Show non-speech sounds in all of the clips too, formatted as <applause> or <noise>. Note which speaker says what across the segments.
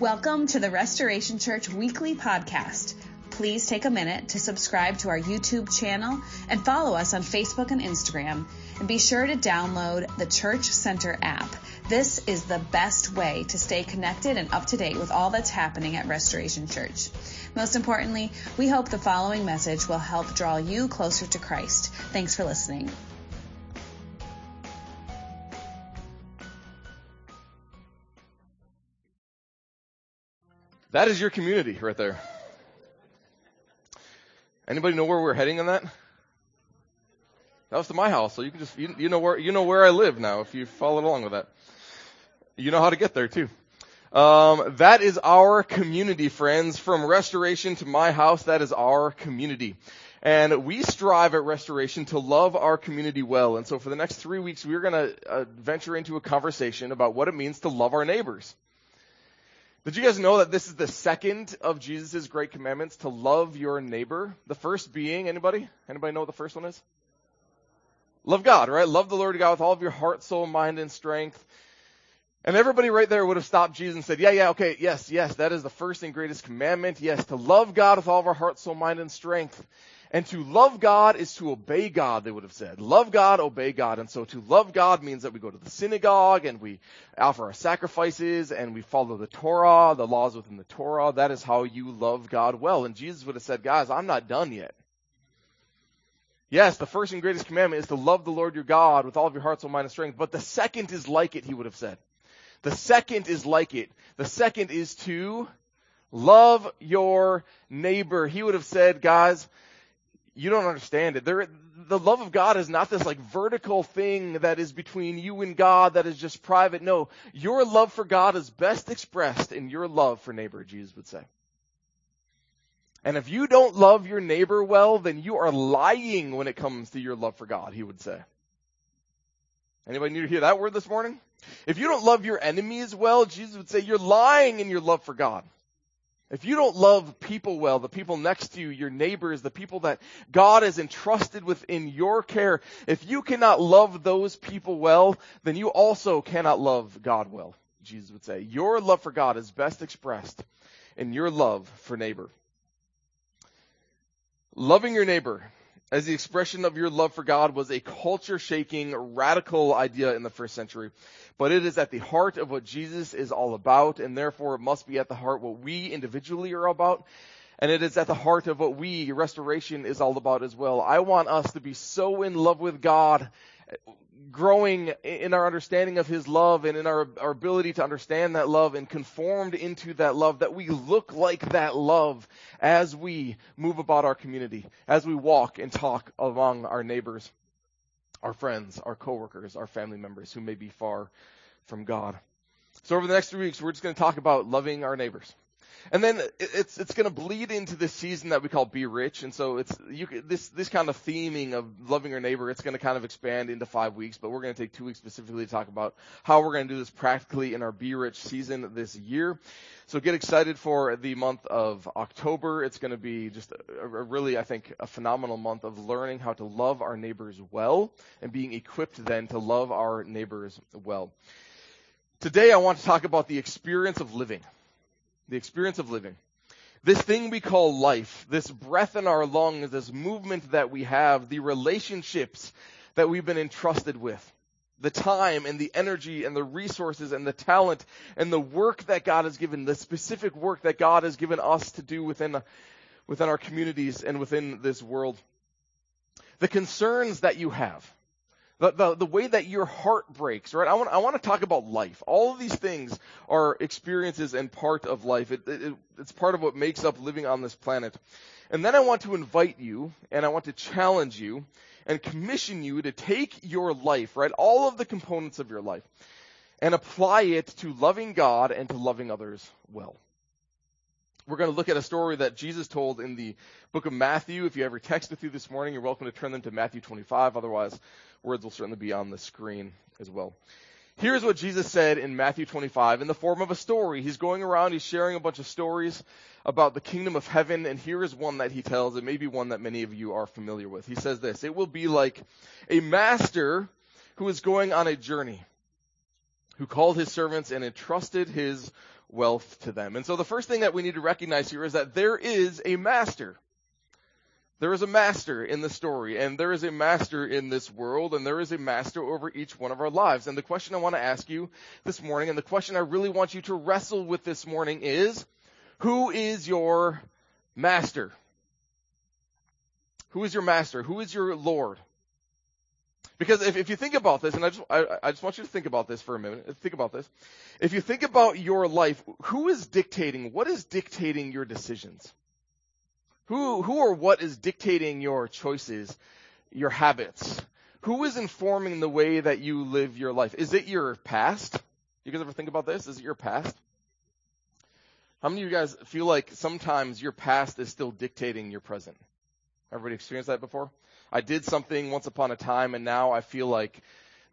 Speaker 1: Welcome to the Restoration Church Weekly Podcast. Please take a minute to subscribe to our YouTube channel and follow us on Facebook and Instagram. And be sure to download the Church Center app. This is the best way to stay connected and up to date with all that's happening at Restoration Church. Most importantly, we hope the following message will help draw you closer to Christ. Thanks for listening.
Speaker 2: That is your community right there. Anybody know where we're heading on that? That was to my house, so you can just you, you know where you know where I live now if you followed along with that. You know how to get there too. Um, that is our community, friends. From restoration to my house, that is our community. And we strive at Restoration to love our community well. And so for the next three weeks, we're going to uh, venture into a conversation about what it means to love our neighbors. Did you guys know that this is the second of Jesus' great commandments to love your neighbor? The first being, anybody? Anybody know what the first one is? Love God, right? Love the Lord God with all of your heart, soul, mind, and strength. And everybody right there would have stopped Jesus and said, yeah, yeah, okay, yes, yes, that is the first and greatest commandment. Yes, to love God with all of our heart, soul, mind, and strength. And to love God is to obey God, they would have said. Love God, obey God. And so to love God means that we go to the synagogue and we offer our sacrifices and we follow the Torah, the laws within the Torah. That is how you love God well. And Jesus would have said, guys, I'm not done yet. Yes, the first and greatest commandment is to love the Lord your God with all of your heart, soul, mind, and strength. But the second is like it, he would have said. The second is like it. The second is to love your neighbor. He would have said, guys, you don't understand it. There, the love of God is not this like vertical thing that is between you and God that is just private. No, your love for God is best expressed in your love for neighbor, Jesus would say. And if you don't love your neighbor well, then you are lying when it comes to your love for God, he would say. Anybody need to hear that word this morning? If you don't love your enemies well, Jesus would say you're lying in your love for God. If you don't love people well, the people next to you, your neighbors, the people that God has entrusted within your care, if you cannot love those people well, then you also cannot love God well, Jesus would say. Your love for God is best expressed in your love for neighbor. Loving your neighbor as the expression of your love for God was a culture shaking, radical idea in the first century. But it is at the heart of what Jesus is all about, and therefore it must be at the heart what we individually are about. And it is at the heart of what we, restoration, is all about as well. I want us to be so in love with God, growing in our understanding of His love and in our, our ability to understand that love and conformed into that love, that we look like that love as we move about our community, as we walk and talk among our neighbors, our friends, our coworkers, our family members who may be far from God. So over the next three weeks, we're just going to talk about loving our neighbors. And then it's it's going to bleed into this season that we call Be Rich, and so it's you this this kind of theming of loving our neighbor. It's going to kind of expand into five weeks, but we're going to take two weeks specifically to talk about how we're going to do this practically in our Be Rich season this year. So get excited for the month of October. It's going to be just a, a really, I think, a phenomenal month of learning how to love our neighbors well and being equipped then to love our neighbors well. Today I want to talk about the experience of living the experience of living. This thing we call life, this breath in our lungs, this movement that we have, the relationships that we've been entrusted with, the time and the energy and the resources and the talent and the work that God has given, the specific work that God has given us to do within, within our communities and within this world. The concerns that you have, the, the, the way that your heart breaks, right? I want, I want to talk about life. All of these things are experiences and part of life. It, it, it's part of what makes up living on this planet. And then I want to invite you and I want to challenge you and commission you to take your life, right? All of the components of your life and apply it to loving God and to loving others well. We're going to look at a story that Jesus told in the book of Matthew. If you ever text with you this morning, you're welcome to turn them to Matthew 25. Otherwise, words will certainly be on the screen as well. Here's what Jesus said in Matthew 25 in the form of a story. He's going around, he's sharing a bunch of stories about the kingdom of heaven, and here is one that he tells. It may be one that many of you are familiar with. He says this It will be like a master who is going on a journey, who called his servants and entrusted his wealth to them. And so the first thing that we need to recognize here is that there is a master. There is a master in the story, and there is a master in this world, and there is a master over each one of our lives. And the question I want to ask you this morning, and the question I really want you to wrestle with this morning is, who is your master? Who is your master? Who is your Lord? Because if, if you think about this, and I just, I, I just want you to think about this for a minute. Think about this. If you think about your life, who is dictating, what is dictating your decisions? Who, who or what is dictating your choices, your habits? Who is informing the way that you live your life? Is it your past? You guys ever think about this? Is it your past? How many of you guys feel like sometimes your past is still dictating your present? Everybody experienced that before? I did something once upon a time and now I feel like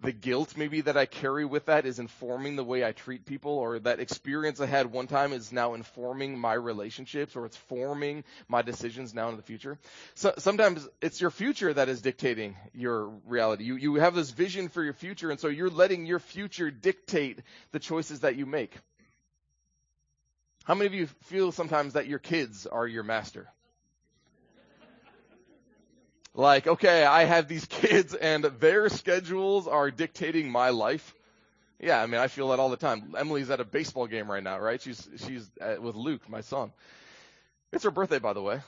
Speaker 2: the guilt maybe that I carry with that is informing the way I treat people or that experience I had one time is now informing my relationships or it's forming my decisions now in the future. So sometimes it's your future that is dictating your reality. You, you have this vision for your future and so you're letting your future dictate the choices that you make. How many of you feel sometimes that your kids are your master? Like, okay, I have these <laughs> kids and their schedules are dictating my life. Yeah, I mean, I feel that all the time. Emily's at a baseball game right now, right? She's, she's at, with Luke, my son. It's her birthday, by the way.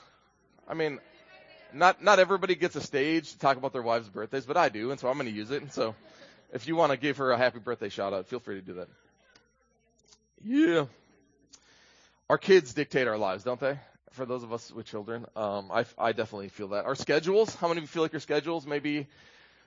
Speaker 2: I mean, not, not everybody gets a stage to talk about their wives' birthdays, but I do, and so I'm gonna use it. And so, if you want to give her a happy birthday shout out, feel free to do that. Yeah. Our kids dictate our lives, don't they? For those of us with children. Um, I, I definitely feel that. Our schedules, how many of you feel like your schedules maybe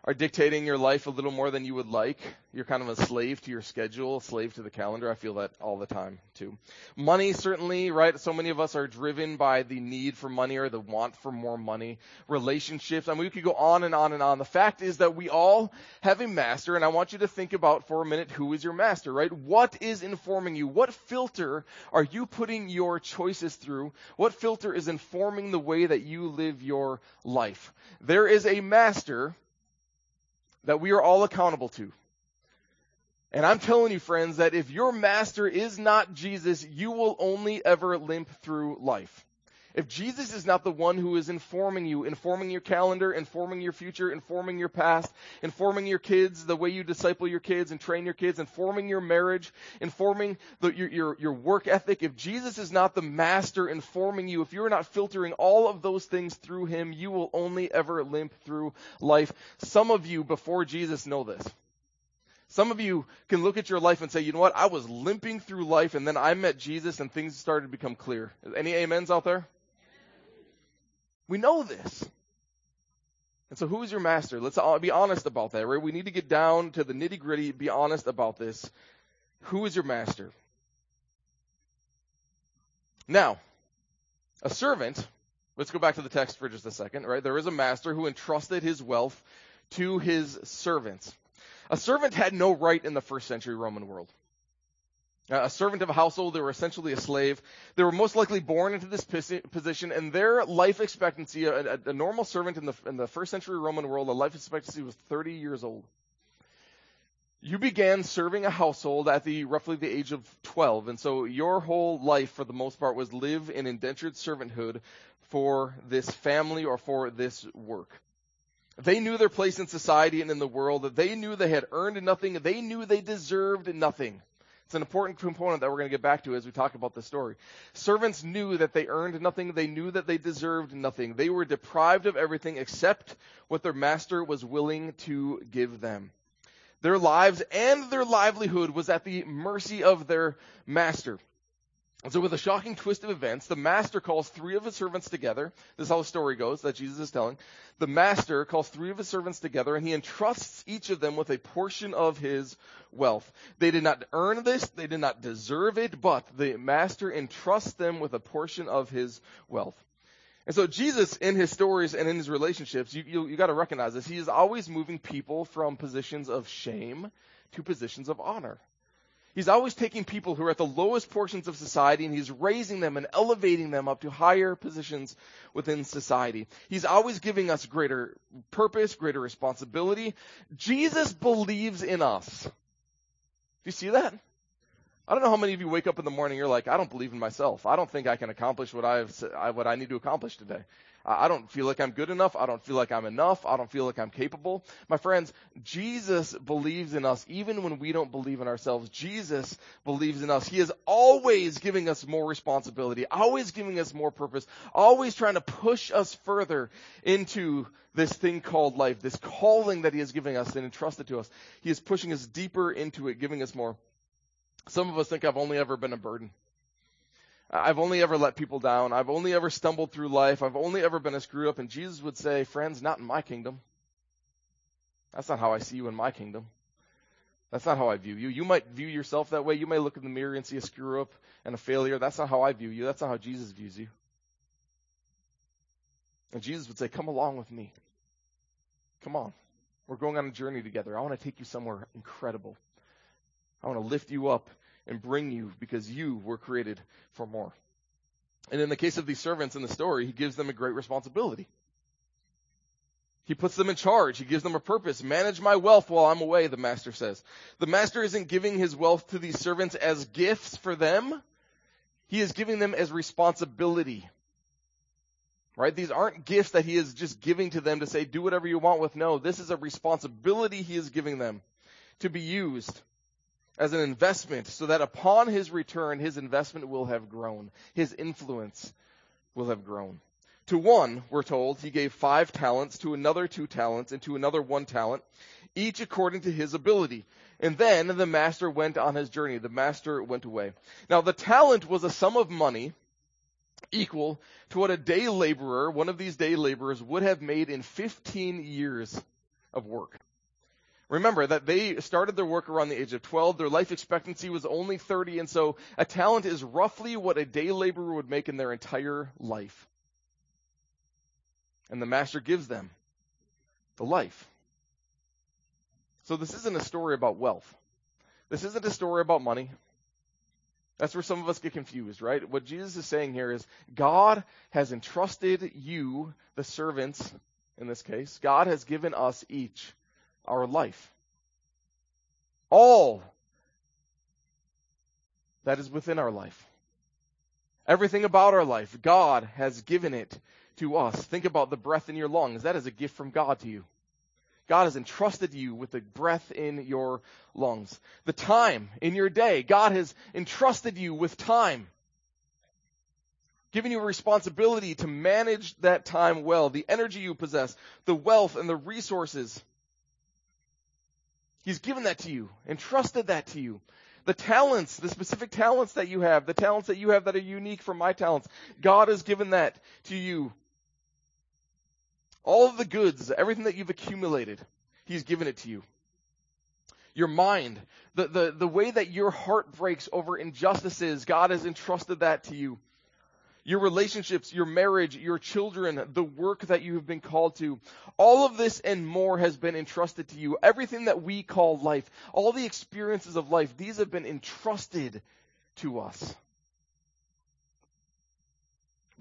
Speaker 2: are dictating your life a little more than you would like. You're kind of a slave to your schedule, a slave to the calendar. I feel that all the time too. Money certainly, right? So many of us are driven by the need for money or the want for more money. Relationships. I mean, we could go on and on and on. The fact is that we all have a master and I want you to think about for a minute who is your master, right? What is informing you? What filter are you putting your choices through? What filter is informing the way that you live your life? There is a master that we are all accountable to. And I'm telling you, friends, that if your master is not Jesus, you will only ever limp through life. If Jesus is not the one who is informing you, informing your calendar, informing your future, informing your past, informing your kids, the way you disciple your kids and train your kids, informing your marriage, informing the, your, your, your work ethic, if Jesus is not the master informing you, if you're not filtering all of those things through him, you will only ever limp through life. Some of you before Jesus know this. Some of you can look at your life and say, you know what? I was limping through life and then I met Jesus and things started to become clear. Any amens out there? We know this. And so who is your master? Let's be honest about that, right? We need to get down to the nitty gritty, be honest about this. Who is your master? Now, a servant, let's go back to the text for just a second, right? There is a master who entrusted his wealth to his servants. A servant had no right in the first century Roman world a servant of a household. They were essentially a slave. They were most likely born into this position, and their life expectancy, a, a, normal servant in the, in the first century Roman world, a life expectancy was 30 years old. You began serving a household at the roughly the age of 12, and so your whole life, for the most part, was live in indentured servanthood for this family or for this work. They knew their place in society and in the world, they knew they had earned nothing, they knew they deserved nothing. It's an important component that we're going to get back to as we talk about the story. Servants knew that they earned nothing. They knew that they deserved nothing. They were deprived of everything except what their master was willing to give them. Their lives and their livelihood was at the mercy of their master. And so with a shocking twist of events, the master calls three of his servants together. This is how the story goes that Jesus is telling. The master calls three of his servants together and he entrusts each of them with a portion of his wealth. They did not earn this, they did not deserve it, but the master entrusts them with a portion of his wealth. And so Jesus, in his stories and in his relationships, you, you, you gotta recognize this. He is always moving people from positions of shame to positions of honor. He's always taking people who are at the lowest portions of society and he's raising them and elevating them up to higher positions within society. He's always giving us greater purpose, greater responsibility. Jesus believes in us. Do you see that? I don't know how many of you wake up in the morning, you're like, I don't believe in myself. I don't think I can accomplish what I've, what I need to accomplish today. I don't feel like I'm good enough. I don't feel like I'm enough. I don't feel like I'm capable. My friends, Jesus believes in us even when we don't believe in ourselves. Jesus believes in us. He is always giving us more responsibility, always giving us more purpose, always trying to push us further into this thing called life, this calling that He is giving us and entrusted to us. He is pushing us deeper into it, giving us more. Some of us think I've only ever been a burden. I've only ever let people down. I've only ever stumbled through life. I've only ever been a screw up. And Jesus would say, friends, not in my kingdom. That's not how I see you in my kingdom. That's not how I view you. You might view yourself that way. You may look in the mirror and see a screw up and a failure. That's not how I view you. That's not how Jesus views you. And Jesus would say, come along with me. Come on. We're going on a journey together. I want to take you somewhere incredible. I want to lift you up and bring you because you were created for more. And in the case of these servants in the story, he gives them a great responsibility. He puts them in charge. He gives them a purpose. Manage my wealth while I'm away, the master says. The master isn't giving his wealth to these servants as gifts for them. He is giving them as responsibility. Right? These aren't gifts that he is just giving to them to say, do whatever you want with. No, this is a responsibility he is giving them to be used as an investment so that upon his return, his investment will have grown. His influence will have grown. To one, we're told, he gave five talents, to another two talents, and to another one talent, each according to his ability. And then the master went on his journey. The master went away. Now the talent was a sum of money equal to what a day laborer, one of these day laborers, would have made in 15 years of work. Remember that they started their work around the age of 12. Their life expectancy was only 30. And so a talent is roughly what a day laborer would make in their entire life. And the master gives them the life. So this isn't a story about wealth. This isn't a story about money. That's where some of us get confused, right? What Jesus is saying here is God has entrusted you, the servants in this case, God has given us each our life. All that is within our life. Everything about our life, God has given it to us. Think about the breath in your lungs. That is a gift from God to you. God has entrusted you with the breath in your lungs. The time in your day, God has entrusted you with time. Giving you a responsibility to manage that time well, the energy you possess, the wealth and the resources He's given that to you, entrusted that to you. The talents, the specific talents that you have, the talents that you have that are unique from my talents, God has given that to you. All of the goods, everything that you've accumulated, He's given it to you. Your mind, the, the, the way that your heart breaks over injustices, God has entrusted that to you your relationships, your marriage, your children, the work that you have been called to. All of this and more has been entrusted to you. Everything that we call life, all the experiences of life, these have been entrusted to us.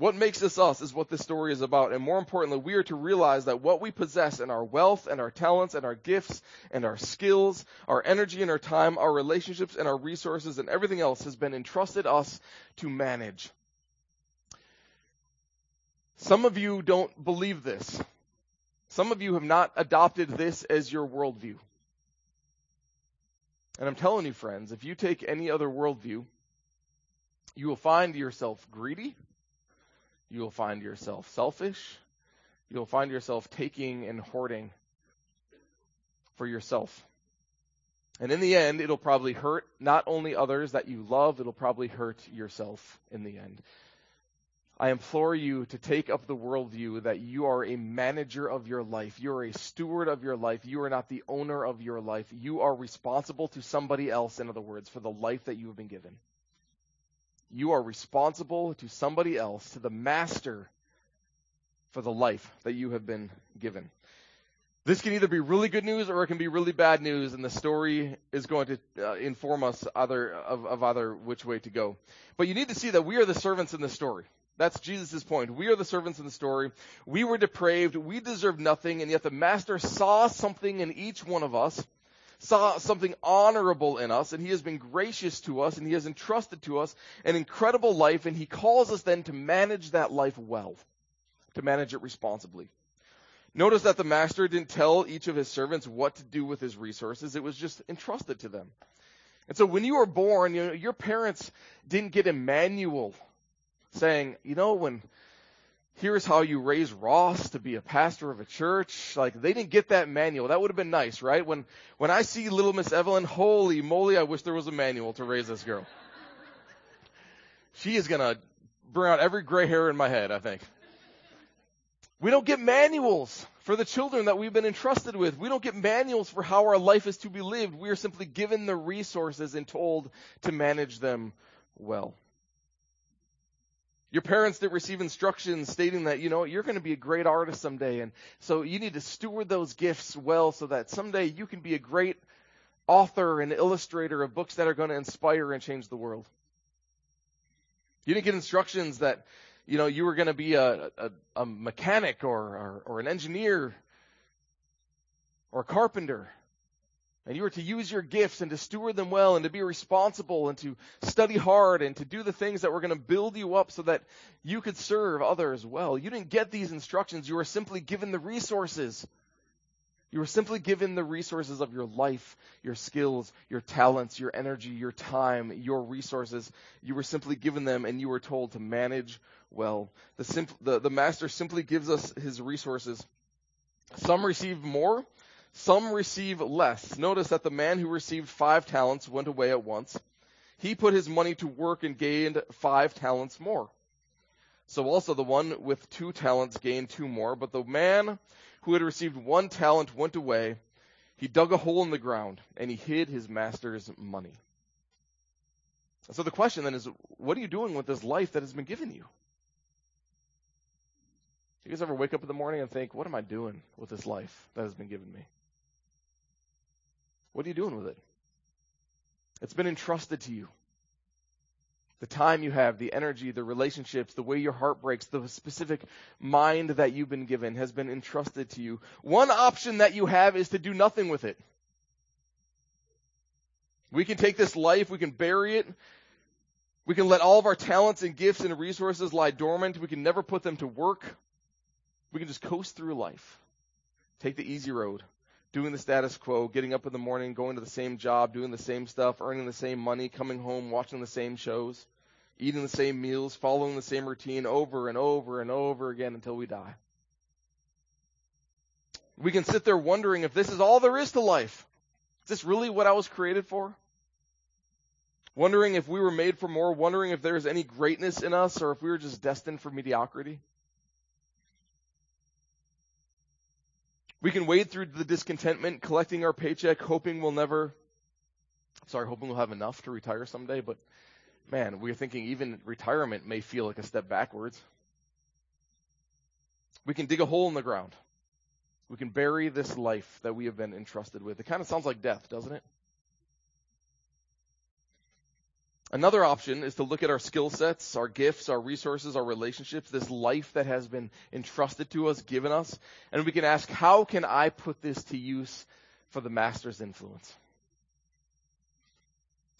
Speaker 2: What makes us us is what this story is about. And more importantly, we are to realize that what we possess in our wealth and our talents and our gifts and our skills, our energy and our time, our relationships and our resources and everything else has been entrusted us to manage. Some of you don't believe this. Some of you have not adopted this as your worldview. And I'm telling you, friends, if you take any other worldview, you will find yourself greedy. You will find yourself selfish. You'll find yourself taking and hoarding for yourself. And in the end, it'll probably hurt not only others that you love, it'll probably hurt yourself in the end. I implore you to take up the worldview that you are a manager of your life. You are a steward of your life. You are not the owner of your life. You are responsible to somebody else, in other words, for the life that you have been given. You are responsible to somebody else, to the master, for the life that you have been given. This can either be really good news or it can be really bad news, and the story is going to uh, inform us of, of either which way to go. But you need to see that we are the servants in this story. That's Jesus' point. We are the servants in the story. We were depraved. We deserved nothing. And yet the master saw something in each one of us, saw something honorable in us and he has been gracious to us and he has entrusted to us an incredible life and he calls us then to manage that life well, to manage it responsibly. Notice that the master didn't tell each of his servants what to do with his resources. It was just entrusted to them. And so when you were born, you know, your parents didn't get a manual saying, you know, when here's how you raise Ross to be a pastor of a church. Like they didn't get that manual. That would have been nice, right? When when I see little Miss Evelyn, holy moly, I wish there was a manual to raise this girl. she is gonna bring out every gray hair in my head, I think. We don't get manuals for the children that we've been entrusted with. We don't get manuals for how our life is to be lived. We are simply given the resources and told to manage them well. Your parents didn't receive instructions stating that, you know, you're going to be a great artist someday. And so you need to steward those gifts well so that someday you can be a great author and illustrator of books that are going to inspire and change the world. You didn't get instructions that, you know, you were going to be a, a, a mechanic or, or, or an engineer or a carpenter. And you are to use your gifts and to steward them well and to be responsible and to study hard and to do the things that were going to build you up so that you could serve others well. You didn't get these instructions. You were simply given the resources. You were simply given the resources of your life, your skills, your talents, your energy, your time, your resources. You were simply given them and you were told to manage well. The, simp- the, the master simply gives us his resources. Some receive more some receive less. Notice that the man who received five talents went away at once. He put his money to work and gained five talents more. So also the one with two talents gained two more, but the man who had received one talent went away. He dug a hole in the ground and he hid his master's money. So the question then is, what are you doing with this life that has been given you? Do you guys ever wake up in the morning and think, what am I doing with this life that has been given me? What are you doing with it? It's been entrusted to you. The time you have, the energy, the relationships, the way your heart breaks, the specific mind that you've been given has been entrusted to you. One option that you have is to do nothing with it. We can take this life, we can bury it, we can let all of our talents and gifts and resources lie dormant, we can never put them to work. We can just coast through life. Take the easy road doing the status quo, getting up in the morning, going to the same job, doing the same stuff, earning the same money, coming home, watching the same shows, eating the same meals, following the same routine over and over and over again until we die. We can sit there wondering if this is all there is to life. Is this really what I was created for? Wondering if we were made for more, wondering if there's any greatness in us or if we were just destined for mediocrity. We can wade through the discontentment, collecting our paycheck, hoping we'll never, sorry, hoping we'll have enough to retire someday, but man, we're thinking even retirement may feel like a step backwards. We can dig a hole in the ground. We can bury this life that we have been entrusted with. It kind of sounds like death, doesn't it? Another option is to look at our skill sets, our gifts, our resources, our relationships, this life that has been entrusted to us, given us, and we can ask, how can I put this to use for the master's influence?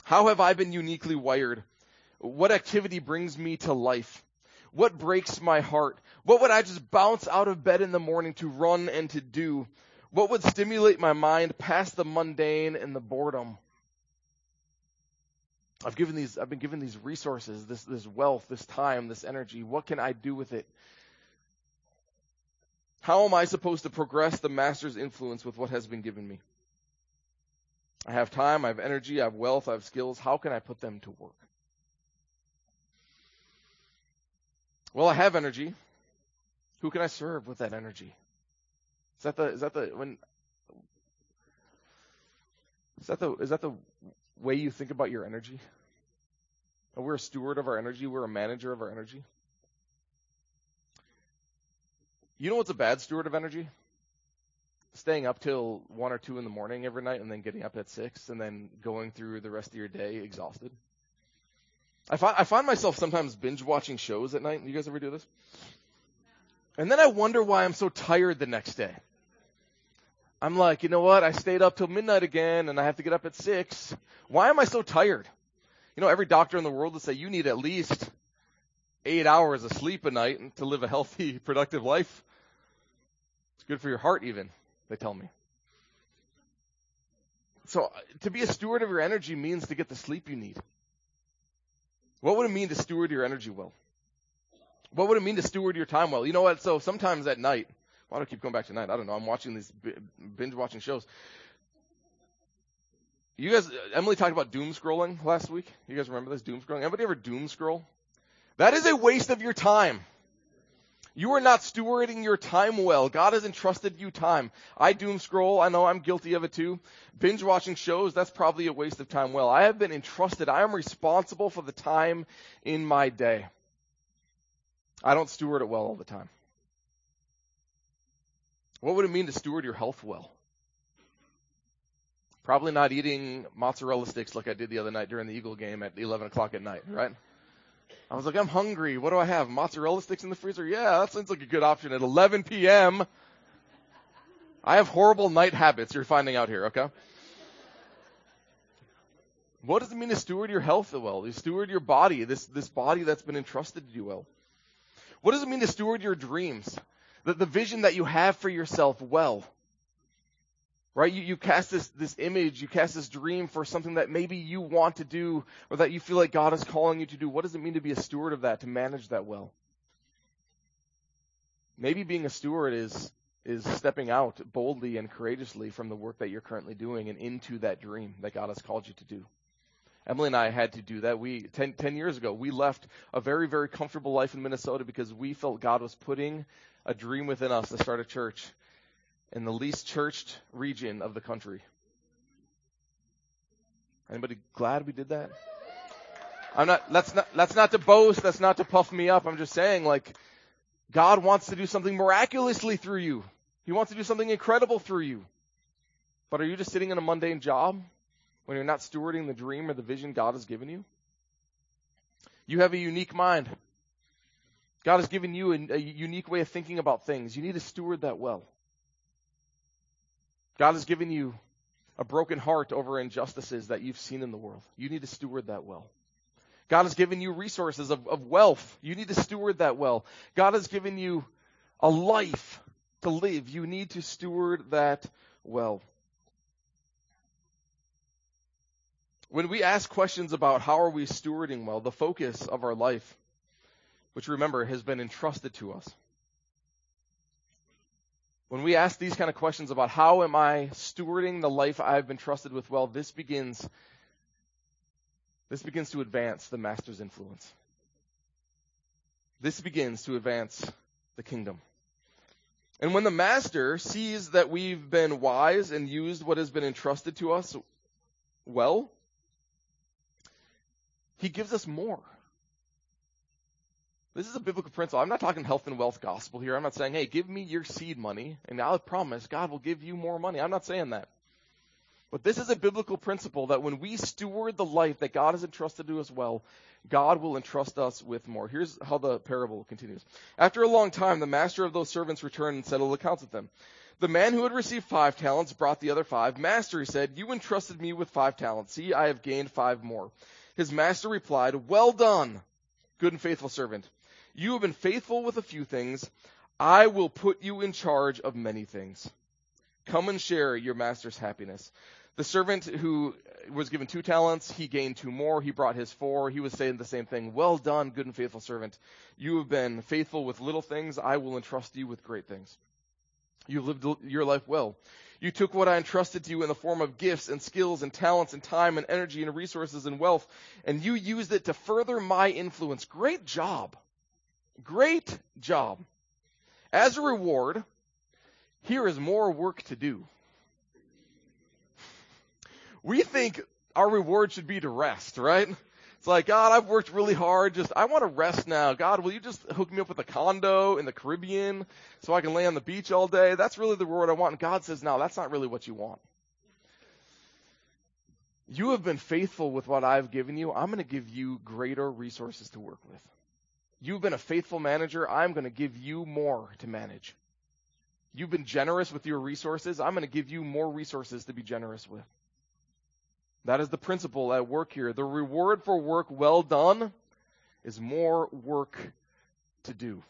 Speaker 2: How have I been uniquely wired? What activity brings me to life? What breaks my heart? What would I just bounce out of bed in the morning to run and to do? What would stimulate my mind past the mundane and the boredom? I've given these, I've been given these resources, this, this wealth, this time, this energy. What can I do with it? How am I supposed to progress the master's influence with what has been given me? I have time, I have energy, I have wealth, I have skills. How can I put them to work? Well, I have energy. Who can I serve with that energy? Is that the, is that the, when, is that the, is that the way you think about your energy? We're a steward of our energy. We're a manager of our energy. You know what's a bad steward of energy? Staying up till one or two in the morning every night and then getting up at six and then going through the rest of your day exhausted. I find, I find myself sometimes binge watching shows at night. You guys ever do this? And then I wonder why I'm so tired the next day. I'm like, you know what? I stayed up till midnight again and I have to get up at six. Why am I so tired? You know, every doctor in the world will say you need at least eight hours of sleep a night to live a healthy, <laughs> productive life. It's good for your heart even, they tell me. So uh, to be a steward of your energy means to get the sleep you need. What would it mean to steward your energy well? What would it mean to steward your time well? You know what? So sometimes at night, why do I keep going back to night? I don't know. I'm watching these binge watching shows. You guys, uh, Emily talked about doom scrolling last week. You guys remember this doom scrolling? Anybody ever doom scroll? That is a waste of your time. You are not stewarding your time well. God has entrusted you time. I doom scroll. I know I'm guilty of it too. Binge watching shows, that's probably a waste of time well. I have been entrusted. I am responsible for the time in my day. I don't steward it well all the time. What would it mean to steward your health well? Probably not eating mozzarella sticks like I did the other night during the Eagle game at 11 o'clock at night, right? I was like, I'm hungry. What do I have? Mozzarella sticks in the freezer? Yeah, that sounds like a good option at 11 p.m. I have horrible night habits you're finding out here, okay? What does it mean to steward your health well? To steward your body, this, this body that's been entrusted to you well? What does it mean to steward your dreams? The, the vision that you have for yourself well? Right? You, you cast this, this image, you cast this dream for something that maybe you want to do or that you feel like God is calling you to do. What does it mean to be a steward of that, to manage that well? Maybe being a steward is, is stepping out boldly and courageously from the work that you're currently doing and into that dream that God has called you to do. Emily and I had to do that. We, ten, 10 years ago, we left a very, very comfortable life in Minnesota because we felt God was putting a dream within us to start a church in the least churched region of the country. Anybody glad we did that? I'm not, that's not, that's not to boast, that's not to puff me up. I'm just saying like, God wants to do something miraculously through you. He wants to do something incredible through you. But are you just sitting in a mundane job when you're not stewarding the dream or the vision God has given you? You have a unique mind. God has given you a, a unique way of thinking about things. You need to steward that well. God has given you a broken heart over injustices that you've seen in the world. You need to steward that well. God has given you resources of, of wealth. You need to steward that well. God has given you a life to live. You need to steward that well. When we ask questions about how are we stewarding well, the focus of our life, which remember has been entrusted to us, when we ask these kind of questions about how am I stewarding the life I've been trusted with well, this begins this begins to advance the master's influence. This begins to advance the kingdom. And when the master sees that we've been wise and used what has been entrusted to us well, he gives us more. This is a biblical principle. I'm not talking health and wealth gospel here. I'm not saying, hey, give me your seed money and I'll promise God will give you more money. I'm not saying that. But this is a biblical principle that when we steward the life that God has entrusted to us well, God will entrust us with more. Here's how the parable continues. After a long time, the master of those servants returned and settled accounts with them. The man who had received five talents brought the other five. Master, he said, you entrusted me with five talents. See, I have gained five more. His master replied, well done, good and faithful servant. You have been faithful with a few things. I will put you in charge of many things. Come and share your master's happiness. The servant who was given two talents, he gained two more. He brought his four. He was saying the same thing. Well done, good and faithful servant. You have been faithful with little things. I will entrust you with great things. You lived your life well. You took what I entrusted to you in the form of gifts and skills and talents and time and energy and resources and wealth, and you used it to further my influence. Great job. Great job. As a reward, here is more work to do. We think our reward should be to rest, right? It's like, God, I've worked really hard. Just, I want to rest now. God, will you just hook me up with a condo in the Caribbean so I can lay on the beach all day? That's really the reward I want. And God says, no, that's not really what you want. You have been faithful with what I've given you. I'm going to give you greater resources to work with. You've been a faithful manager. I'm going to give you more to manage. You've been generous with your resources. I'm going to give you more resources to be generous with. That is the principle at work here. The reward for work well done is more work to do.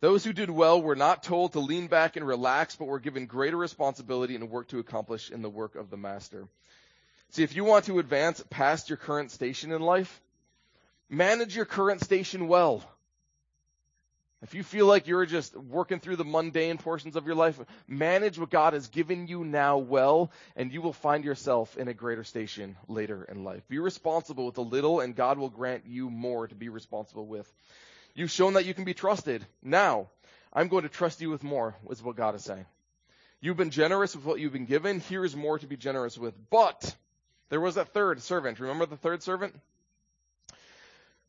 Speaker 2: Those who did well were not told to lean back and relax, but were given greater responsibility and work to accomplish in the work of the master. See, if you want to advance past your current station in life, manage your current station well. If you feel like you're just working through the mundane portions of your life, manage what God has given you now well, and you will find yourself in a greater station later in life. Be responsible with a little, and God will grant you more to be responsible with. You've shown that you can be trusted. Now, I'm going to trust you with more, is what God is saying. You've been generous with what you've been given. Here is more to be generous with. But, there was that third servant. Remember the third servant?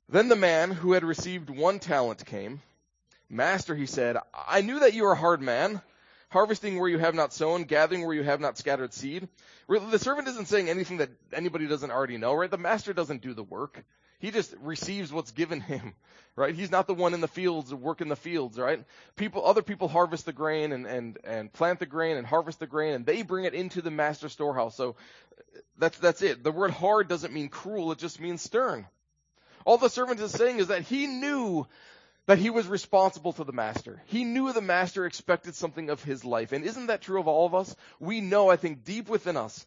Speaker 2: Then the man who had received one talent came Master, he said, I knew that you are a hard man, harvesting where you have not sown, gathering where you have not scattered seed. The servant isn't saying anything that anybody doesn't already know, right? The master doesn't do the work. He just receives what's given him, <laughs> right? He's not the one in the fields working the fields, right? People, other people harvest the grain and, and, and plant the grain and harvest the grain and they bring it into the master storehouse. So that's, that's it. The word hard doesn't mean cruel. It just means stern. All the servant is saying is that he knew that he was responsible to the master. He knew the master expected something of his life. And isn't that true of all of us? We know, I think, deep within us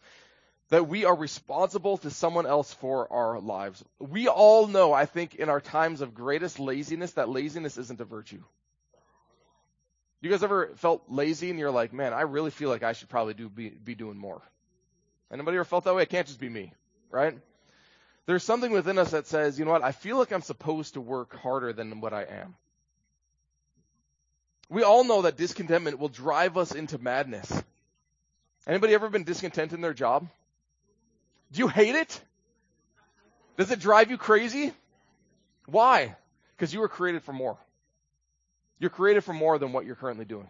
Speaker 2: that we are responsible to someone else for our lives. We all know, I think, in our times of greatest laziness, that laziness isn't a virtue. You guys ever felt lazy and you're like, man, I really feel like I should probably do be, be doing more. Anybody ever felt that way? It can't just be me, right? There's something within us that says, you know what, I feel like I'm supposed to work harder than what I am. We all know that discontentment will drive us into madness. Anybody ever been discontent in their job? Do you hate it? Does it drive you crazy? Why? Because you were created for more. You're created for more than what you're currently doing.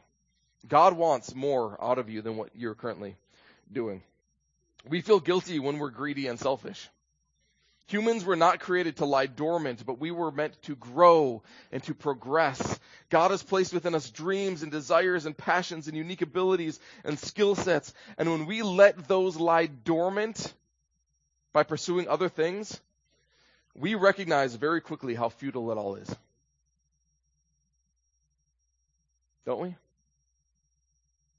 Speaker 2: God wants more out of you than what you're currently doing. We feel guilty when we're greedy and selfish. Humans were not created to lie dormant, but we were meant to grow and to progress. God has placed within us dreams and desires and passions and unique abilities and skill sets. And when we let those lie dormant by pursuing other things, we recognize very quickly how futile it all is. Don't we?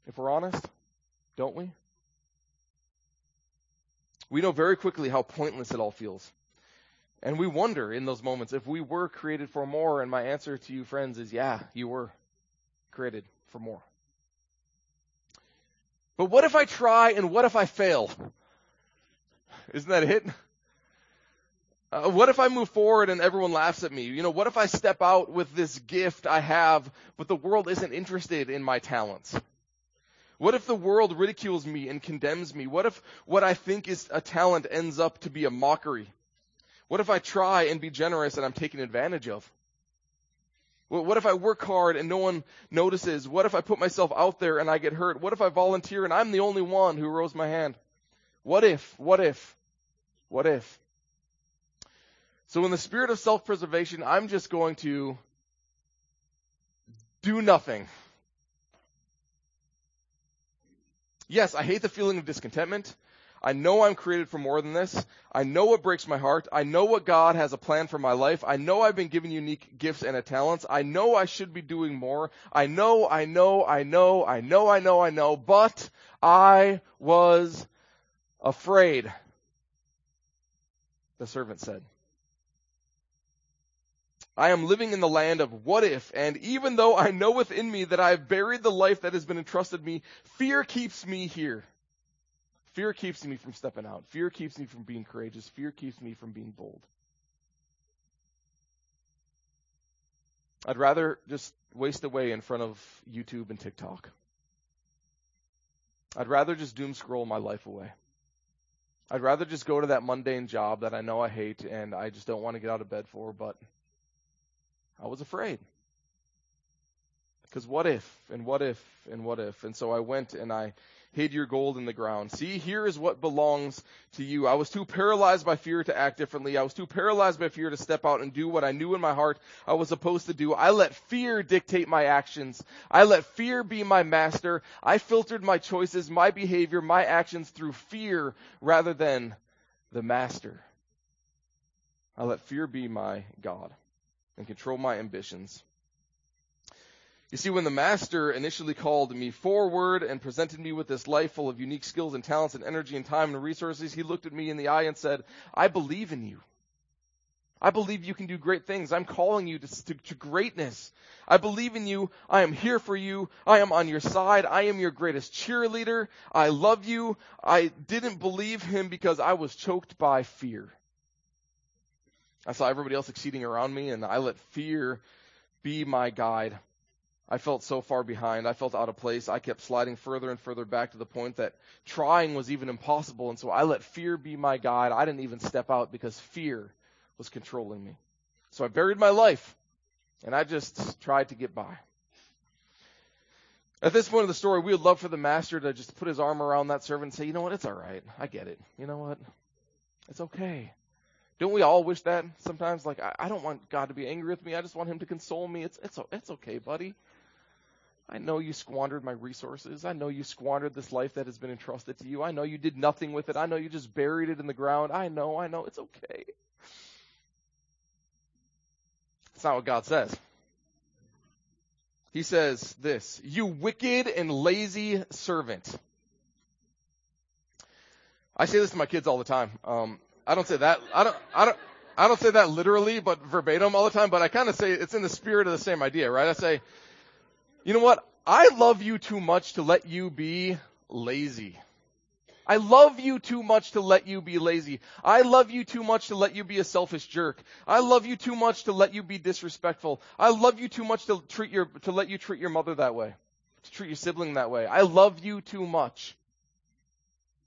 Speaker 2: If we're honest, don't we? We know very quickly how pointless it all feels. And we wonder in those moments if we were created for more. And my answer to you, friends, is yeah, you were created for more. But what if I try and what if I fail? Isn't that it? Uh, what if I move forward and everyone laughs at me? You know, what if I step out with this gift I have, but the world isn't interested in my talents? What if the world ridicules me and condemns me? What if what I think is a talent ends up to be a mockery? What if I try and be generous and I'm taken advantage of? What if I work hard and no one notices? What if I put myself out there and I get hurt? What if I volunteer and I'm the only one who rose my hand? What if? What if? What if? So in the spirit of self-preservation, I'm just going to do nothing. Yes, I hate the feeling of discontentment. I know I'm created for more than this. I know what breaks my heart. I know what God has a plan for my life. I know I've been given unique gifts and talents. I know I should be doing more. I know, I know, I know, I know, I know, I know, but I was afraid. The servant said. I am living in the land of what if, and even though I know within me that I have buried the life that has been entrusted me, fear keeps me here. Fear keeps me from stepping out. Fear keeps me from being courageous. Fear keeps me from being bold. I'd rather just waste away in front of YouTube and TikTok. I'd rather just doom scroll my life away. I'd rather just go to that mundane job that I know I hate and I just don't want to get out of bed for, but I was afraid. Because what if, and what if, and what if? And so I went and I hid your gold in the ground. See, here is what belongs to you. I was too paralyzed by fear to act differently. I was too paralyzed by fear to step out and do what I knew in my heart I was supposed to do. I let fear dictate my actions. I let fear be my master. I filtered my choices, my behavior, my actions through fear rather than the master. I let fear be my God and control my ambitions. You see, when the master initially called me forward and presented me with this life full of unique skills and talents and energy and time and resources, he looked at me in the eye and said, I believe in you. I believe you can do great things. I'm calling you to, to, to, greatness. I believe in you. I am here for you. I am on your side. I am your greatest cheerleader. I love you. I didn't believe him because I was choked by fear. I saw everybody else succeeding around me and I let fear be my guide. I felt so far behind. I felt out of place. I kept sliding further and further back to the point that trying was even impossible. And so I let fear be my guide. I didn't even step out because fear was controlling me. So I buried my life and I just tried to get by. At this point of the story, we would love for the master to just put his arm around that servant and say, you know what, it's all right. I get it. You know what? It's okay. Don't we all wish that sometimes? Like, I, I don't want God to be angry with me. I just want him to console me. It's, it's, it's okay, buddy. I know you squandered my resources. I know you squandered this life that has been entrusted to you. I know you did nothing with it. I know you just buried it in the ground. I know, I know. It's okay. That's not what God says. He says this, you wicked and lazy servant. I say this to my kids all the time. Um, I don't say that. I don't. I don't. I don't say that literally, but verbatim all the time. But I kind of say it's in the spirit of the same idea, right? I say, you know what? I love you too much to let you be lazy. I love you too much to let you be lazy. I love you too much to let you be a selfish jerk. I love you too much to let you be disrespectful. I love you too much to treat your, to let you treat your mother that way. To treat your sibling that way. I love you too much.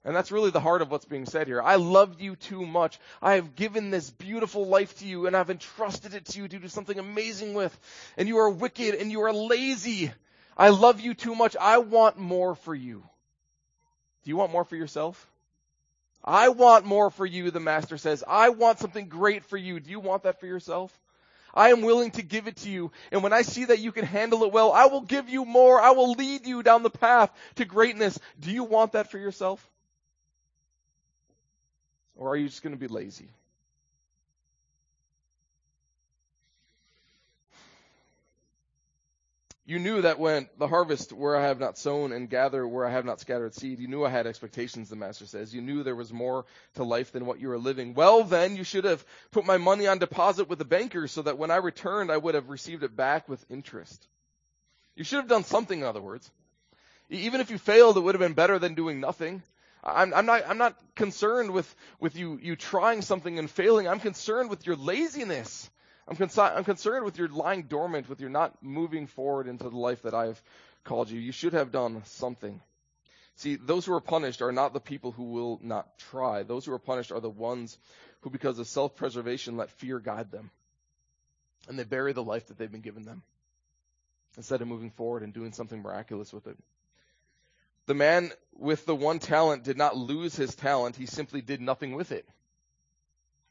Speaker 2: And that's really the heart of what's being said here. I love you too much. I have given this beautiful life to you and I've entrusted it to you to do something amazing with. And you are wicked and you are lazy. I love you too much. I want more for you. Do you want more for yourself? I want more for you, the master says. I want something great for you. Do you want that for yourself? I am willing to give it to you. And when I see that you can handle it well, I will give you more. I will lead you down the path to greatness. Do you want that for yourself? Or are you just going to be lazy? You knew that when the harvest where I have not sown and gather where I have not scattered seed, you knew I had expectations, the master says. You knew there was more to life than what you were living. Well then, you should have put my money on deposit with the banker so that when I returned, I would have received it back with interest. You should have done something, in other words. Even if you failed, it would have been better than doing nothing. I'm, I'm, not, I'm not concerned with, with you, you trying something and failing. I'm concerned with your laziness. I'm, I'm concerned with your lying dormant, with your not moving forward into the life that I have called you. You should have done something. See, those who are punished are not the people who will not try. Those who are punished are the ones who, because of self-preservation, let fear guide them. And they bury the life that they've been given them instead of moving forward and doing something miraculous with it. The man with the one talent did not lose his talent. He simply did nothing with it.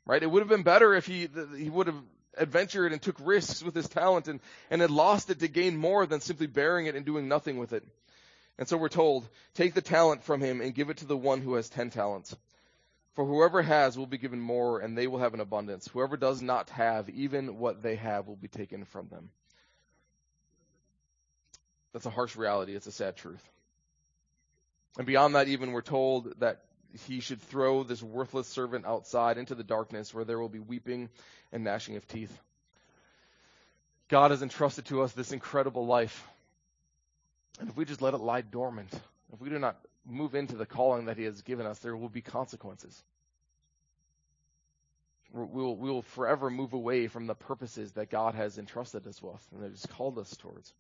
Speaker 2: Right? It would have been better if he, he would have adventured and took risks with his talent and, and had lost it to gain more than simply bearing it and doing nothing with it. And so we're told, take the talent from him and give it to the one who has ten talents. For whoever has will be given more and they will have an abundance. Whoever does not have, even what they have will be taken from them. That's a harsh reality. It's a sad truth. And beyond that, even we're told that he should throw this worthless servant outside into the darkness where there will be weeping and gnashing of teeth. God has entrusted to us this incredible life. And if we just let it lie dormant, if we do not move into the calling that he has given us, there will be consequences. We will, we will forever move away from the purposes that God has entrusted us with and that He's called us towards.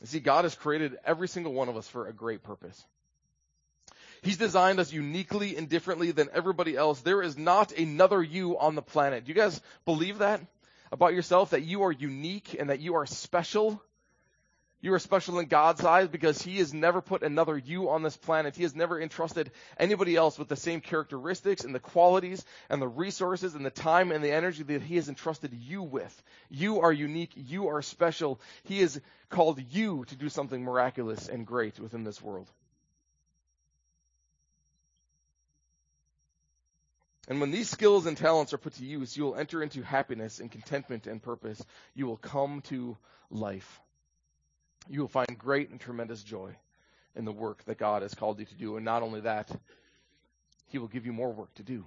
Speaker 2: You see, God has created every single one of us for a great purpose. He's designed us uniquely and differently than everybody else. There is not another you on the planet. Do you guys believe that about yourself? That you are unique and that you are special? You are special in God's eyes because He has never put another you on this planet. He has never entrusted anybody else with the same characteristics and the qualities and the resources and the time and the energy that He has entrusted you with. You are unique. You are special. He has called you to do something miraculous and great within this world. And when these skills and talents are put to use, you will enter into happiness and contentment and purpose. You will come to life you will find great and tremendous joy in the work that God has called you to do. And not only that, He will give you more work to do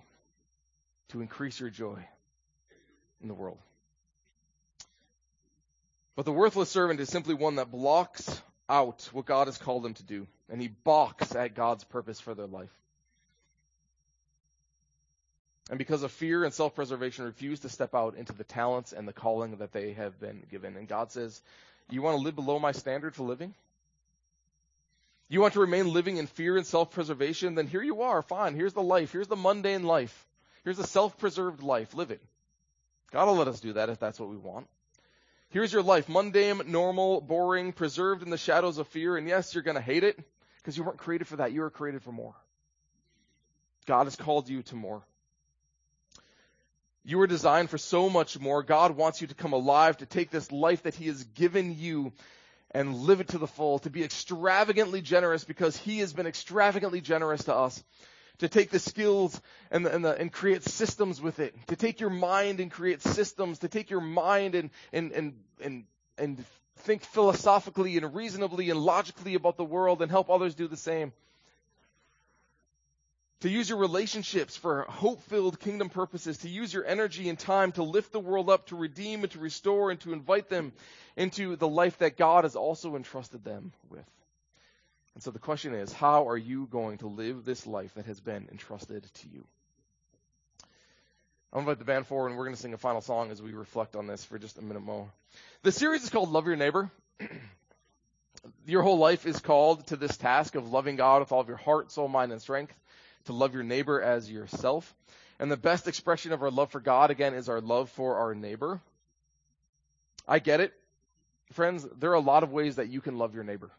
Speaker 2: to increase your joy in the world. But the worthless servant is simply one that blocks out what God has called them to do, and he balks at God's purpose for their life. And because of fear and self preservation, refuse to step out into the talents and the calling that they have been given. And God says, you want to live below my standard for living? You want to remain living in fear and self preservation? Then here you are. Fine. Here's the life. Here's the mundane life. Here's the self preserved life. Live it. God will let us do that if that's what we want. Here's your life mundane, normal, boring, preserved in the shadows of fear. And yes, you're going to hate it because you weren't created for that. You were created for more. God has called you to more. You were designed for so much more. God wants you to come alive, to take this life that He has given you and live it to the full, to be extravagantly generous because He has been extravagantly generous to us. To take the skills and, the, and, the, and create systems with it. To take your mind and create systems. To take your mind and, and, and, and, and think philosophically and reasonably and logically about the world and help others do the same to use your relationships for hope filled kingdom purposes, to use your energy and time to lift the world up, to redeem and to restore and to invite them into the life that God has also entrusted them with. And so the question is, how are you going to live this life that has been entrusted to you? I'm going to invite the band forward and we're going to sing a final song as we reflect on this for just a minute more. The series is called Love Your Neighbor. <clears throat> your whole life is called to this task of loving God with all of your heart, soul, mind, and strength to love your neighbor as yourself. And the best expression of our love for God, again, is our love for our neighbor. I get it. Friends, there are a lot of ways that you can love your neighbor.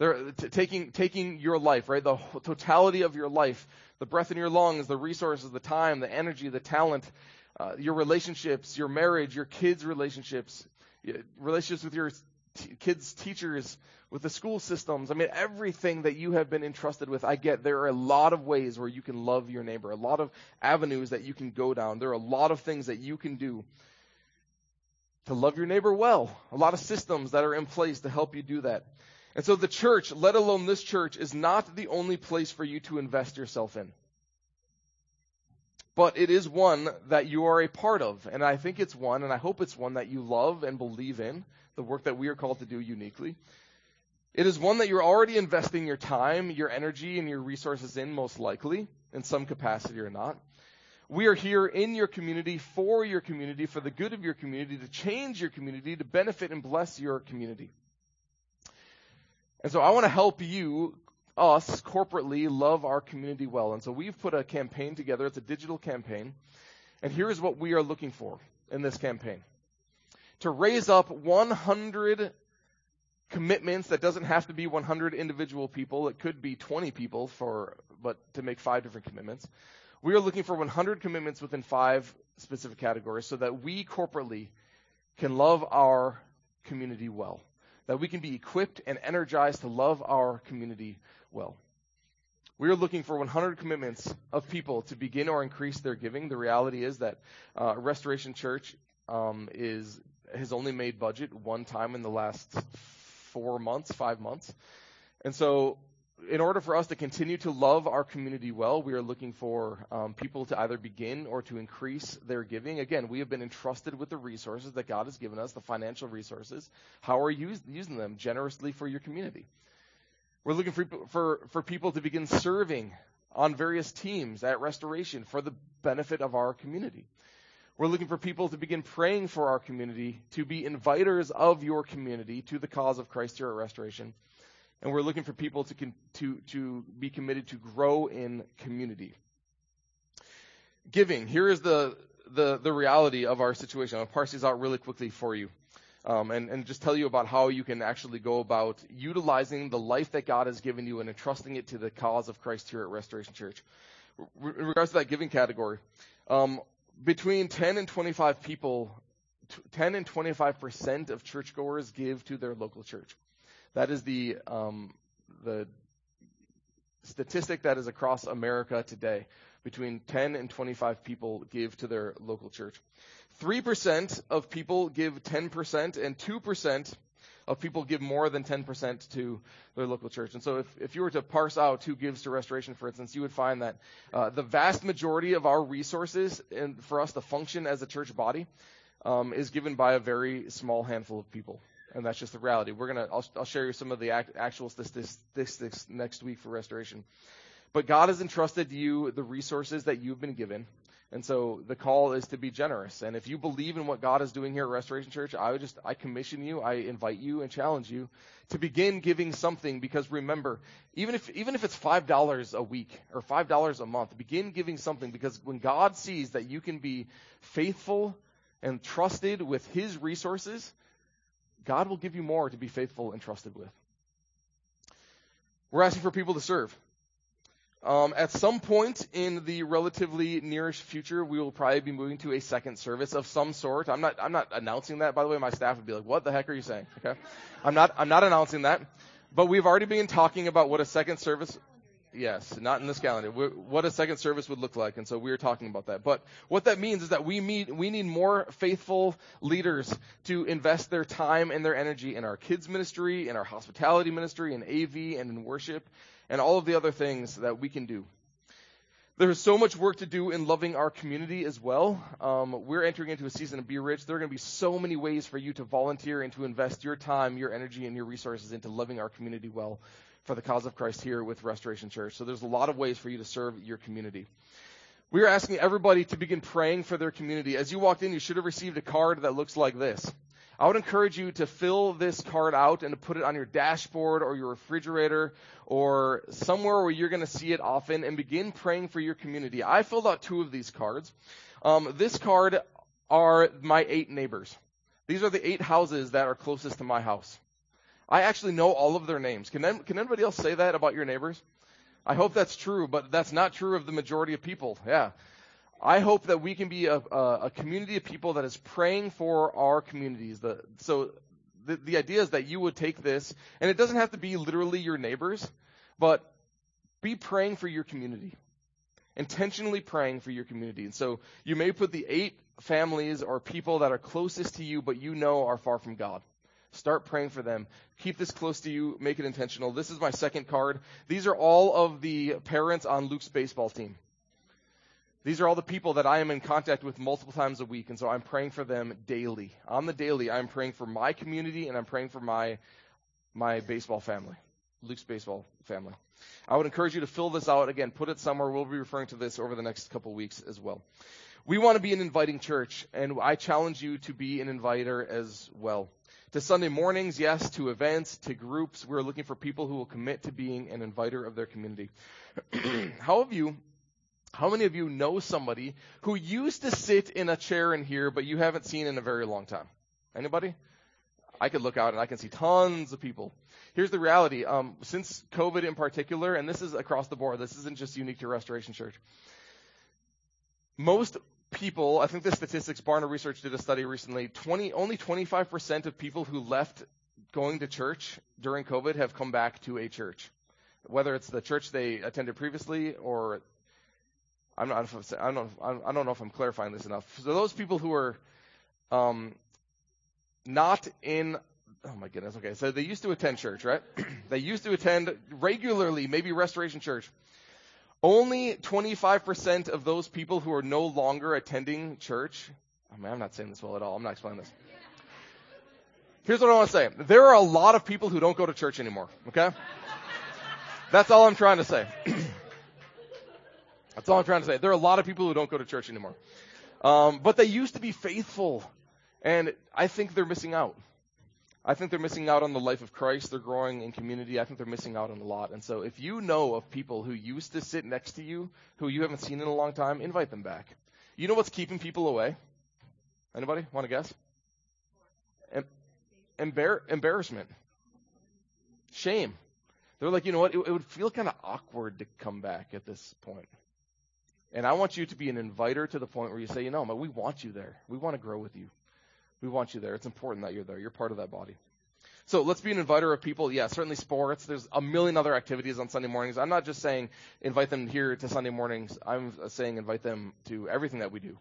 Speaker 2: T- taking, taking your life, right? The totality of your life, the breath in your lungs, the resources, the time, the energy, the talent, uh, your relationships, your marriage, your kids' relationships, relationships with your kids' teachers, with the school systems. I mean, everything that you have been entrusted with, I get there are a lot of ways where you can love your neighbor, a lot of avenues that you can go down. There are a lot of things that you can do to love your neighbor well, a lot of systems that are in place to help you do that. And so the church, let alone this church, is not the only place for you to invest yourself in. But it is one that you are a part of. And I think it's one, and I hope it's one that you love and believe in, the work that we are called to do uniquely. It is one that you're already investing your time, your energy, and your resources in, most likely, in some capacity or not. We are here in your community, for your community, for the good of your community, to change your community, to benefit and bless your community. And so I want to help you, us, corporately, love our community well. And so we've put a campaign together. It's a digital campaign. And here's what we are looking for in this campaign. To raise up 100 commitments that doesn't have to be 100 individual people. It could be 20 people for, but to make five different commitments. We are looking for 100 commitments within five specific categories so that we corporately can love our community well. That we can be equipped and energized to love our community well. We are looking for 100 commitments of people to begin or increase their giving. The reality is that uh, Restoration Church um, is has only made budget one time in the last four months, five months. And so, in order for us to continue to love our community well, we are looking for um, people to either begin or to increase their giving. Again, we have been entrusted with the resources that God has given us, the financial resources. How are you using them generously for your community? We're looking for, for, for people to begin serving on various teams at Restoration for the benefit of our community. We're looking for people to begin praying for our community, to be inviters of your community to the cause of Christ here at Restoration. And we're looking for people to, con- to, to be committed to grow in community. Giving. Here is the, the, the reality of our situation. I'll parse these out really quickly for you. um, and, and just tell you about how you can actually go about utilizing the life that God has given you and entrusting it to the cause of Christ here at Restoration Church. in regards to that giving category, um, between 10 and 25 people, 10 and 25 percent of churchgoers give to their local church. That is the um, the statistic that is across America today. Between 10 and 25 people give to their local church. 3% of people give 10%, and 2% of people give more than 10% to their local church. And so if, if you were to parse out who gives to restoration, for instance, you would find that uh, the vast majority of our resources in, for us to function as a church body um, is given by a very small handful of people. And that's just the reality. We're gonna, I'll, I'll share you some of the act, actual statistics next week for restoration. But God has entrusted you the resources that you've been given. And so the call is to be generous. And if you believe in what God is doing here at Restoration Church, I would just, I commission you, I invite you and challenge you to begin giving something because remember, even if, even if it's $5 a week or $5 a month, begin giving something because when God sees that you can be faithful and trusted with His resources, God will give you more to be faithful and trusted with. We're asking for people to serve. Um, at some point in the relatively nearish future, we will probably be moving to a second service of some sort. I'm not, I'm not announcing that, by the way. My staff would be like, what the heck are you saying? Okay. I'm not, I'm not announcing that. But we've already been talking about what a second service, yes, not in this calendar, what a second service would look like. And so we are talking about that. But what that means is that we meet, we need more faithful leaders to invest their time and their energy in our kids ministry, in our hospitality ministry, in AV, and in worship and all of the other things that we can do. There is so much work to do in loving our community as well. Um, we're entering into a season of Be Rich. There are going to be so many ways for you to volunteer and to invest your time, your energy, and your resources into loving our community well for the cause of Christ here with Restoration Church. So there's a lot of ways for you to serve your community. We are asking everybody to begin praying for their community. As you walked in, you should have received a card that looks like this. I would encourage you to fill this card out and to put it on your dashboard or your refrigerator or somewhere where you're going to see it often and begin praying for your community. I filled out two of these cards. Um, this card are my eight neighbors. These are the eight houses that are closest to my house. I actually know all of their names. Can, can anybody else say that about your neighbors? I hope that's true, but that's not true of the majority of people. Yeah. I hope that we can be a, a, community of people that is praying for our communities. The, so the, the idea is that you would take this, and it doesn't have to be literally your neighbors, but be praying for your community. Intentionally praying for your community. And so you may put the eight families or people that are closest to you, but you know are far from God. Start praying for them. Keep this close to you. Make it intentional. This is my second card. These are all of the parents on Luke's baseball team. These are all the people that I am in contact with multiple times a week, and so I'm praying for them daily. On the daily, I'm praying for my community and I'm praying for my my baseball family, Luke's baseball family. I would encourage you to fill this out again, put it somewhere. We'll be referring to this over the next couple weeks as well. We want to be an inviting church, and I challenge you to be an inviter as well. To Sunday mornings, yes, to events, to groups, we're looking for people who will commit to being an inviter of their community. <clears throat> How have you how many of you know somebody who used to sit in a chair in here, but you haven't seen in a very long time? Anybody? I could look out and I can see tons of people. Here's the reality. Um, since COVID in particular, and this is across the board, this isn't just unique to Restoration Church. Most people, I think the statistics, Barna Research did a study recently, 20, only 25% of people who left going to church during COVID have come back to a church. Whether it's the church they attended previously or I'm not, I don't, I don't know if I'm clarifying this enough. So those people who are um, not in, oh my goodness, okay, so they used to attend church, right? <clears throat> they used to attend regularly, maybe Restoration Church. Only 25% of those people who are no longer attending church, I mean, I'm not saying this well at all. I'm not explaining this. Here's what I want to say. There are a lot of people who don't go to church anymore, okay? That's all I'm trying to say. <clears throat> That's all I'm trying to say. There are a lot of people who don't go to church anymore. Um, but they used to be faithful. And I think they're missing out. I think they're missing out on the life of Christ. They're growing in community. I think they're missing out on a lot. And so if you know of people who used to sit next to you, who you haven't seen in a long time, invite them back. You know what's keeping people away? Anybody want to guess? embar- embarrassment, shame. They're like, you know what? It, it would feel kind of awkward to come back at this point. And I want you to be an inviter to the point where you say, you know, we want you there. We want to grow with you. We want you there. It's important that you're there. You're part of that body. So let's be an inviter of people. Yeah, certainly sports. There's a million other activities on Sunday mornings. I'm not just saying invite them here to Sunday mornings. I'm saying invite them to everything that we do.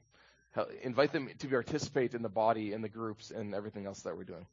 Speaker 2: Invite them to participate in the body, in the groups, and everything else that we're doing.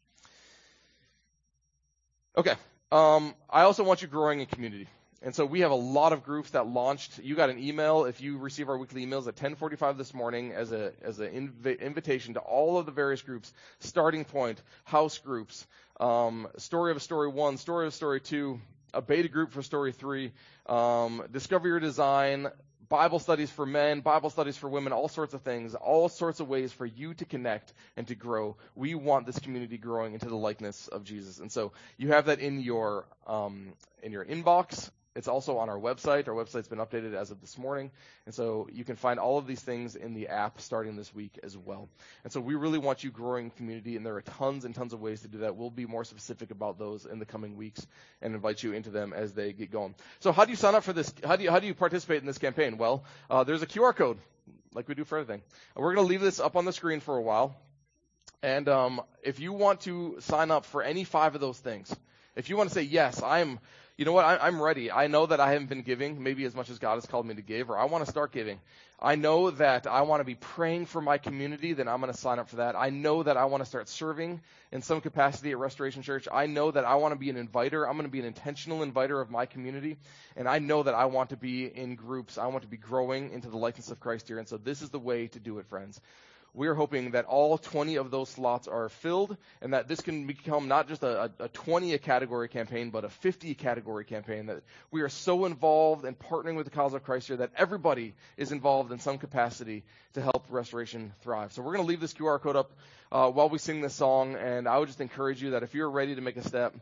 Speaker 2: Okay. Um, I also want you growing in community. And so we have a lot of groups that launched. You got an email if you receive our weekly emails at 10:45 this morning as a as an inv- invitation to all of the various groups, starting point, house groups, um, story of a story one, story of a story two, a beta group for story three, um, discover your design, Bible studies for men, Bible studies for women, all sorts of things, all sorts of ways for you to connect and to grow. We want this community growing into the likeness of Jesus. And so you have that in your um, in your inbox. It's also on our website. Our website's been updated as of this morning. And so you can find all of these things in the app starting this week as well. And so we really want you growing community, and there are tons and tons of ways to do that. We'll be more specific about those in the coming weeks and invite you into them as they get going. So how do you sign up for this? How do you, how do you participate in this campaign? Well, uh, there's a QR code, like we do for everything. We're going to leave this up on the screen for a while. And um, if you want to sign up for any five of those things, if you want to say, yes, I'm you know what? I, am ready. I know that I haven't been giving maybe as much as God has called me to give, or I want to start giving. I know that I want to be praying for my community, then I'm going to sign up for that. I know that I want to start serving in some capacity at Restoration Church. I know that I want to be an inviter. I'm going to be an intentional inviter of my community. And I know that I want to be in groups. I want to be growing into the likeness of Christ here. And so this is the way to do it, friends we're hoping that all 20 of those slots are filled and that this can become not just a, a 20 category campaign, but a 50 category campaign. That we are so involved in partnering with the cause of Christ here that everybody is involved in some capacity to help restoration thrive. So we're going to leave this QR code up uh, while we sing this song, and I would just encourage you that if you're ready to make a step,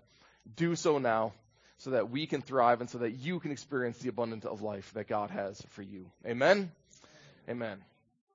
Speaker 2: do so now so that we can thrive and so that you can experience the abundance of life that God has for you. Amen? Amen.